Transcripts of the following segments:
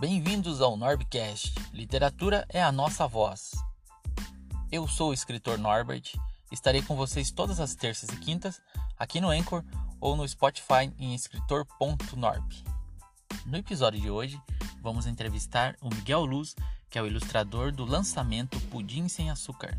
Bem-vindos ao Norbcast. Literatura é a nossa voz. Eu sou o escritor Norbert. Estarei com vocês todas as terças e quintas aqui no Anchor ou no Spotify em escritor.norb. No episódio de hoje, vamos entrevistar o Miguel Luz, que é o ilustrador do lançamento Pudim Sem Açúcar.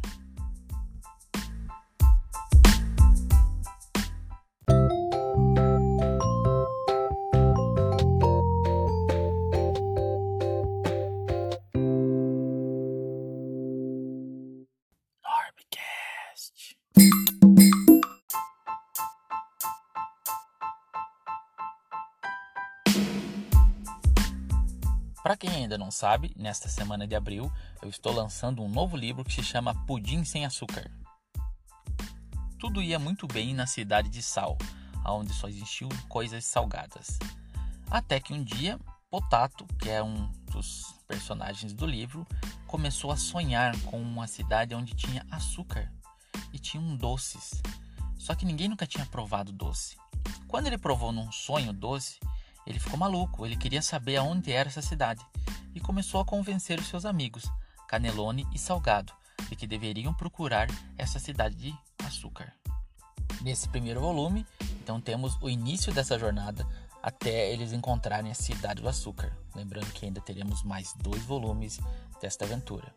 Sabe, nesta semana de abril eu estou lançando um novo livro que se chama Pudim Sem Açúcar. Tudo ia muito bem na cidade de Sal, onde só existiam coisas salgadas. Até que um dia, Potato, que é um dos personagens do livro, começou a sonhar com uma cidade onde tinha açúcar e tinham doces. Só que ninguém nunca tinha provado doce. Quando ele provou num sonho doce, ele ficou maluco, ele queria saber aonde era essa cidade e começou a convencer os seus amigos, Canelone e Salgado, de que deveriam procurar essa cidade de açúcar. Nesse primeiro volume, então temos o início dessa jornada até eles encontrarem a cidade do açúcar. Lembrando que ainda teremos mais dois volumes desta aventura.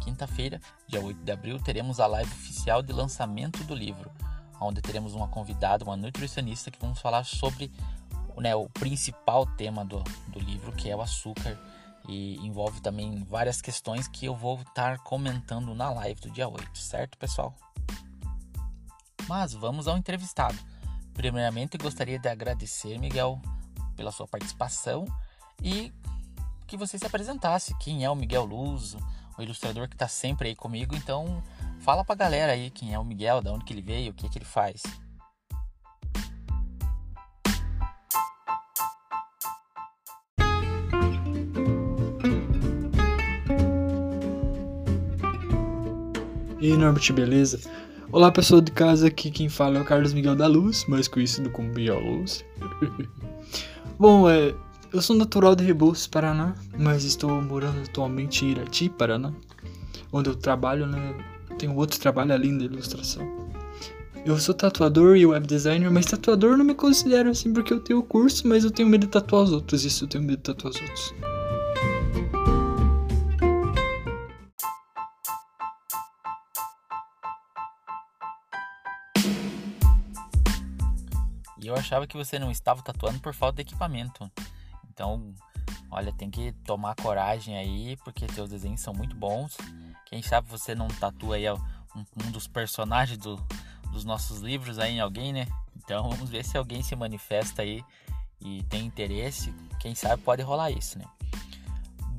Quinta-feira, dia 8 de abril, teremos a live oficial de lançamento do livro, onde teremos uma convidada, uma nutricionista, que vamos falar sobre né, o principal tema do, do livro, que é o açúcar, e envolve também várias questões que eu vou estar comentando na live do dia 8, certo, pessoal? Mas vamos ao entrevistado. Primeiramente, gostaria de agradecer, Miguel, pela sua participação e que você se apresentasse. Quem é o Miguel Luz, o ilustrador que está sempre aí comigo. Então, fala pra galera aí quem é o Miguel, de onde que ele veio, o que, que ele faz. E aí, Norbert, beleza? Olá, pessoal de casa, aqui quem fala é o Carlos Miguel da Luz, mais conhecido como Miguel Luz. Bom, é, eu sou natural de Rebouças, Paraná, mas estou morando atualmente em Irati, Paraná, onde eu trabalho, né? Tenho outro trabalho além da ilustração. Eu sou tatuador e web designer, mas tatuador não me considero assim porque eu tenho curso, mas eu tenho medo de tatuar os outros, isso eu tenho medo de tatuar os outros. Achava que você não estava tatuando por falta de equipamento. Então, olha, tem que tomar coragem aí, porque seus desenhos são muito bons. Quem sabe você não tatua aí um, um dos personagens do, dos nossos livros aí em alguém, né? Então vamos ver se alguém se manifesta aí e tem interesse. Quem sabe pode rolar isso, né?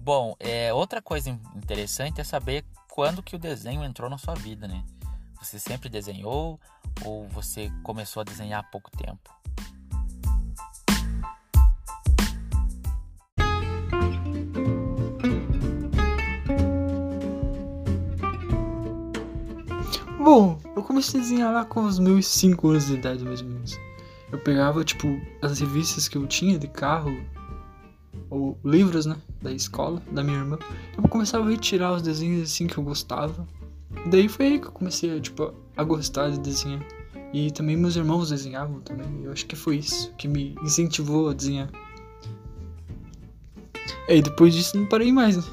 Bom, é, outra coisa interessante é saber quando que o desenho entrou na sua vida, né? Você sempre desenhou ou você começou a desenhar há pouco tempo? Bom, eu comecei a desenhar lá com os meus 5 anos de idade, mais ou menos. Eu pegava, tipo, as revistas que eu tinha de carro, ou livros, né, da escola, da minha irmã. Eu começava a retirar os desenhos assim que eu gostava. E daí foi aí que eu comecei, tipo, a gostar de desenhar. E também meus irmãos desenhavam também. Eu acho que foi isso que me incentivou a desenhar. E depois disso não parei mais, né?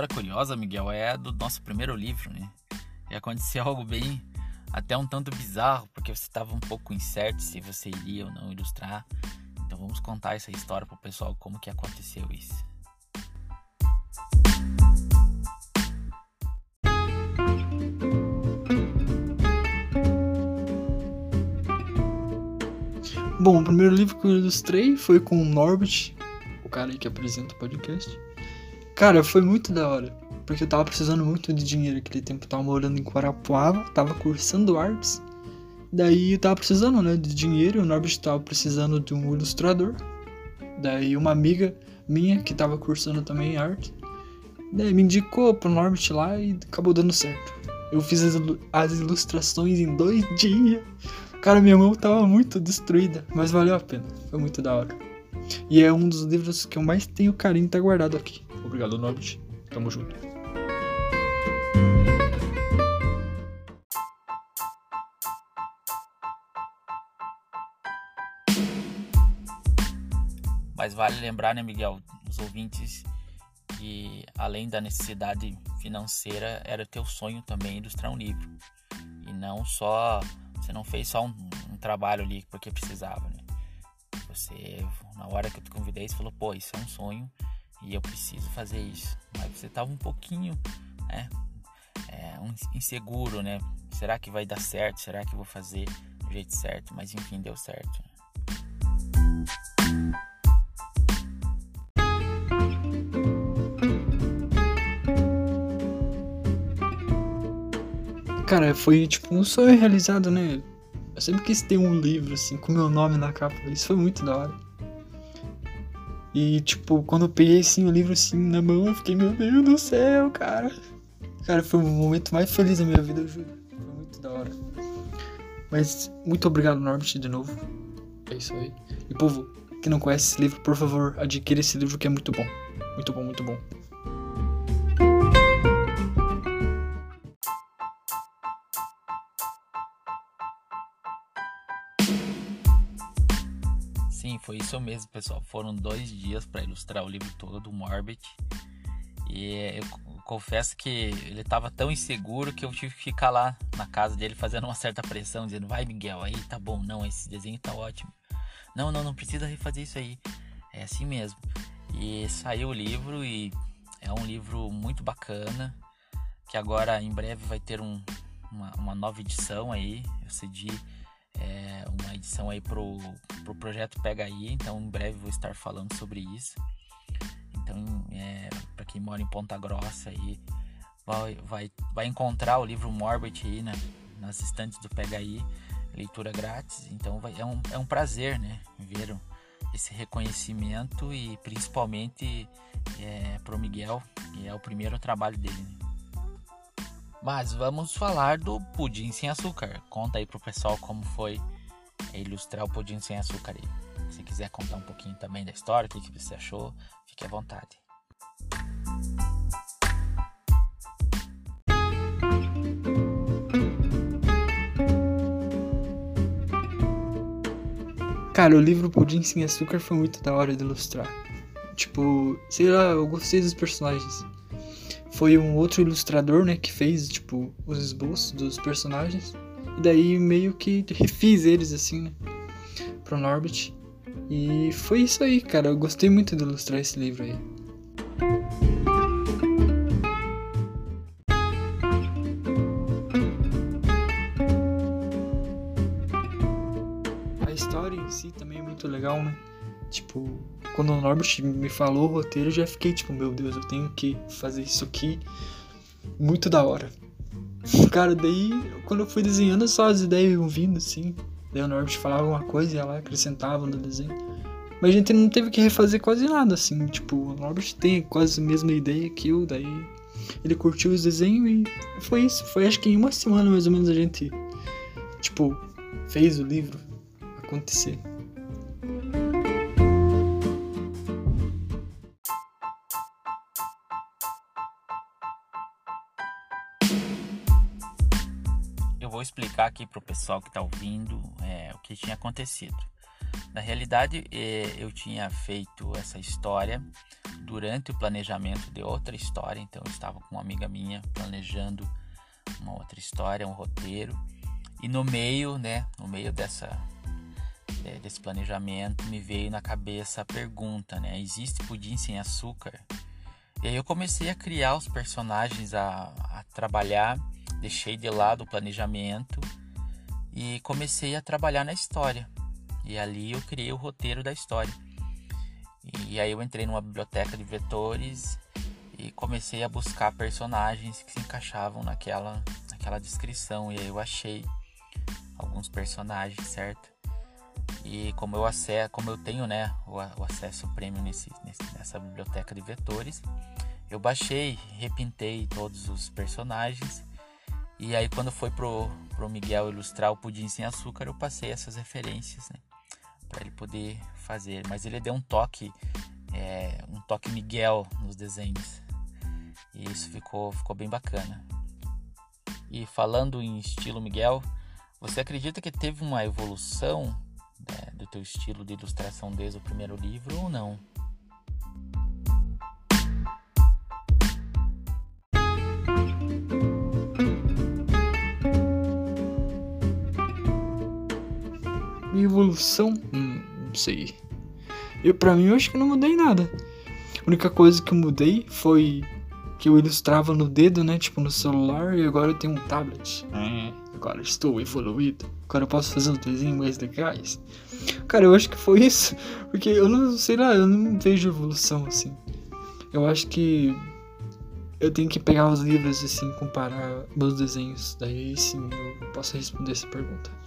História curiosa, Miguel, é a do nosso primeiro livro, né? E aconteceu algo bem até um tanto bizarro, porque você estava um pouco incerto se você iria ou não ilustrar. Então vamos contar essa história pro pessoal como que aconteceu isso. Bom, o primeiro livro que eu ilustrei foi com o Norbert, o cara aí que apresenta o podcast. Cara, foi muito da hora, porque eu tava precisando muito de dinheiro aquele tempo. Eu tava morando em Guarapuava, tava cursando artes. Daí eu tava precisando, né, de dinheiro. O Norbert tava precisando de um ilustrador. Daí uma amiga minha que tava cursando também arte né, me indicou pro Norbit lá e acabou dando certo. Eu fiz as, as ilustrações em dois dias. Cara, minha mão tava muito destruída, mas valeu a pena. Foi muito da hora. E é um dos livros que eu mais tenho carinho tá guardado aqui. Obrigado, Norbit. Tamo junto. Mas vale lembrar, né, Miguel, os ouvintes, que além da necessidade financeira, era teu sonho também ilustrar um livro. E não só. Você não fez só um, um trabalho ali porque precisava, né? Você, na hora que eu te convidei, você falou: pô, isso é um sonho e eu preciso fazer isso. Mas você tava um pouquinho, né? É, inseguro, né? Será que vai dar certo? Será que vou fazer do jeito certo? Mas enfim, deu certo. Cara, foi tipo um sonho realizado, né? Eu sempre quis ter um livro, assim, com meu nome na capa. Isso foi muito da hora. E, tipo, quando eu peguei, assim, o livro, assim, na mão, eu fiquei, meu Deus do céu, cara. Cara, foi o momento mais feliz da minha vida, eu juro. Foi muito da hora. Mas, muito obrigado, Norbit, de novo. É isso aí. E, povo, que não conhece esse livro, por favor, adquira esse livro que é muito bom. Muito bom, muito bom. Foi isso mesmo, pessoal. Foram dois dias para ilustrar o livro todo, o Morbid. E eu confesso que ele estava tão inseguro que eu tive que ficar lá na casa dele fazendo uma certa pressão, dizendo: Vai, Miguel, aí tá bom, não, esse desenho tá ótimo. Não, não, não precisa refazer isso aí. É assim mesmo. E saiu o livro e é um livro muito bacana. Que agora em breve vai ter um, uma, uma nova edição aí. Eu cedi é, uma edição aí pro, pro projeto Pega aí, então em breve vou estar falando sobre isso. Então, é, para quem mora em Ponta Grossa aí, vai, vai, vai encontrar o livro Morbid aí né, nas estantes do Pega aí, leitura grátis. Então vai, é, um, é um prazer, né, ver esse reconhecimento e principalmente é, pro Miguel, que é o primeiro trabalho dele. Né? Mas vamos falar do pudim sem açúcar. Conta aí pro pessoal como foi ilustrar o pudim sem açúcar aí. Se quiser contar um pouquinho também da história, o que, que você achou, fique à vontade. Cara, o livro Pudim Sem Açúcar foi muito da hora de ilustrar. Tipo, sei lá, eu gostei dos personagens foi um outro ilustrador, né, que fez, tipo, os esboços dos personagens. Daí meio que refiz eles, assim, né, pro Norbit. E foi isso aí, cara. Eu gostei muito de ilustrar esse livro aí. A história em si também é muito legal, né? Tipo, quando o Norbert me falou o roteiro, eu já fiquei tipo, meu Deus, eu tenho que fazer isso aqui muito da hora. Cara, daí quando eu fui desenhando, só as ideias iam vindo assim. Daí o Norbert falava uma coisa e ela acrescentava no desenho. Mas a gente não teve que refazer quase nada, assim. Tipo, o Norbert tem quase a mesma ideia que eu, daí ele curtiu os desenhos e foi isso. Foi acho que em uma semana mais ou menos a gente, tipo, fez o livro acontecer. Vou explicar aqui para o pessoal que está ouvindo é, o que tinha acontecido. Na realidade, é, eu tinha feito essa história durante o planejamento de outra história, então eu estava com uma amiga minha planejando uma outra história, um roteiro, e no meio, né, no meio dessa é, desse planejamento, me veio na cabeça a pergunta, né, existe pudim sem açúcar? E aí eu comecei a criar os personagens, a, a trabalhar deixei de lado o planejamento e comecei a trabalhar na história. E ali eu criei o roteiro da história. E aí eu entrei numa biblioteca de vetores e comecei a buscar personagens que se encaixavam naquela, naquela descrição. E aí eu achei alguns personagens, certo? E como eu, acesso, como eu tenho né, o, o acesso premium nesse, nesse, nessa biblioteca de vetores, eu baixei, repintei todos os personagens. E aí quando foi pro, pro Miguel ilustrar o pudim sem açúcar, eu passei essas referências, né? Pra ele poder fazer. Mas ele deu um toque, é, um toque Miguel nos desenhos. E isso ficou, ficou bem bacana. E falando em estilo Miguel, você acredita que teve uma evolução né, do teu estilo de ilustração desde o primeiro livro ou não? Evolução? Hum, não sei. Eu, pra mim, eu acho que não mudei nada. A única coisa que eu mudei foi que eu ilustrava no dedo, né? Tipo no celular, e agora eu tenho um tablet. É, agora estou evoluído. Agora eu posso fazer uns desenhos mais legais. Cara, eu acho que foi isso. Porque eu não sei lá, eu não vejo evolução assim. Eu acho que eu tenho que pegar os livros assim, comparar meus desenhos. Daí sim eu posso responder essa pergunta.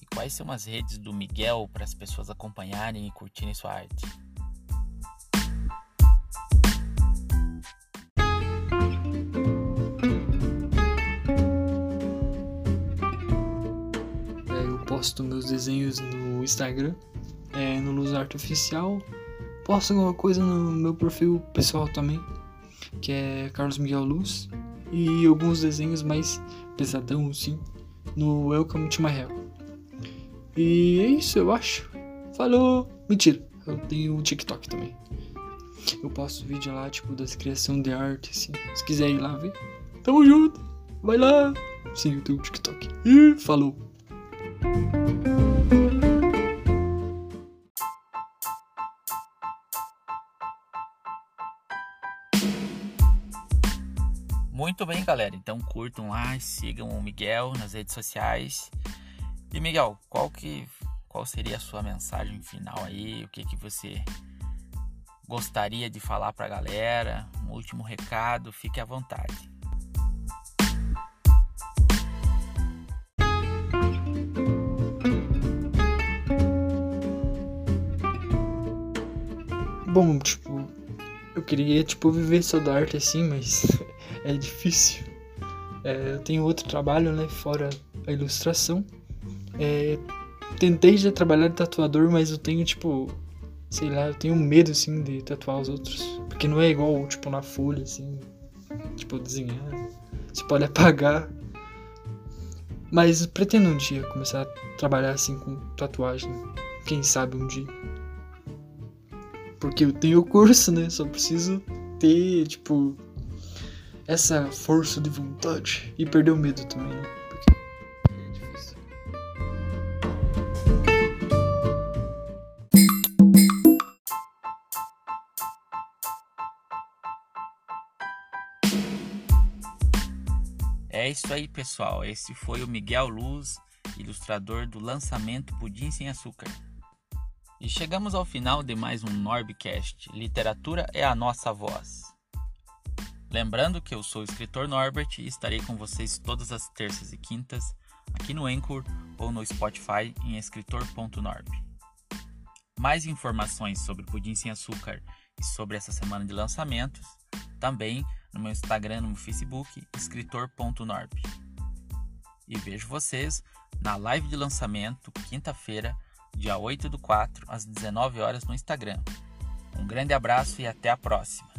E quais são as redes do Miguel para as pessoas acompanharem e curtirem sua arte? É, eu posto meus desenhos no Instagram, é, no Luz Arte Oficial. Posto alguma coisa no meu perfil pessoal também, que é Carlos Miguel Luz. E alguns desenhos mais pesadão, assim, no Welcome to My Hell. E é isso, eu acho. Falou! Mentira, eu tenho um TikTok também. Eu posto vídeo lá, tipo, das criação de arte, assim. Se quiser ir lá ver, tamo junto! Vai lá! Sim, eu tenho um TikTok. E falou! Muito bem, galera. Então curtam lá, sigam o Miguel nas redes sociais. E Miguel, qual que qual seria a sua mensagem final aí? O que que você gostaria de falar para a galera? Um último recado, fique à vontade. Bom, tipo, eu queria, tipo, viver só da arte assim, mas é difícil. É, eu tenho outro trabalho, né, fora a ilustração. É, tentei já trabalhar de tatuador, mas eu tenho, tipo, sei lá, eu tenho medo, assim, de tatuar os outros. Porque não é igual, tipo, na folha, assim, tipo, desenhar. Você pode apagar. Mas pretendo um dia começar a trabalhar, assim, com tatuagem. Quem sabe um dia. Porque eu tenho o curso, né? Só preciso ter, tipo, essa força de vontade e perder o medo também, né? É difícil. É isso aí, pessoal. Esse foi o Miguel Luz, ilustrador do lançamento Pudim Sem Açúcar. E chegamos ao final de mais um Norbcast. Literatura é a nossa voz. Lembrando que eu sou o escritor Norbert e estarei com vocês todas as terças e quintas aqui no Anchor ou no Spotify em escritor.norb. Mais informações sobre Pudim Sem Açúcar e sobre essa semana de lançamentos também no meu Instagram e no meu Facebook, escritor.norb. E vejo vocês na live de lançamento, quinta-feira, dia 8 do 4, às 19 horas no Instagram. Um grande abraço e até a próxima!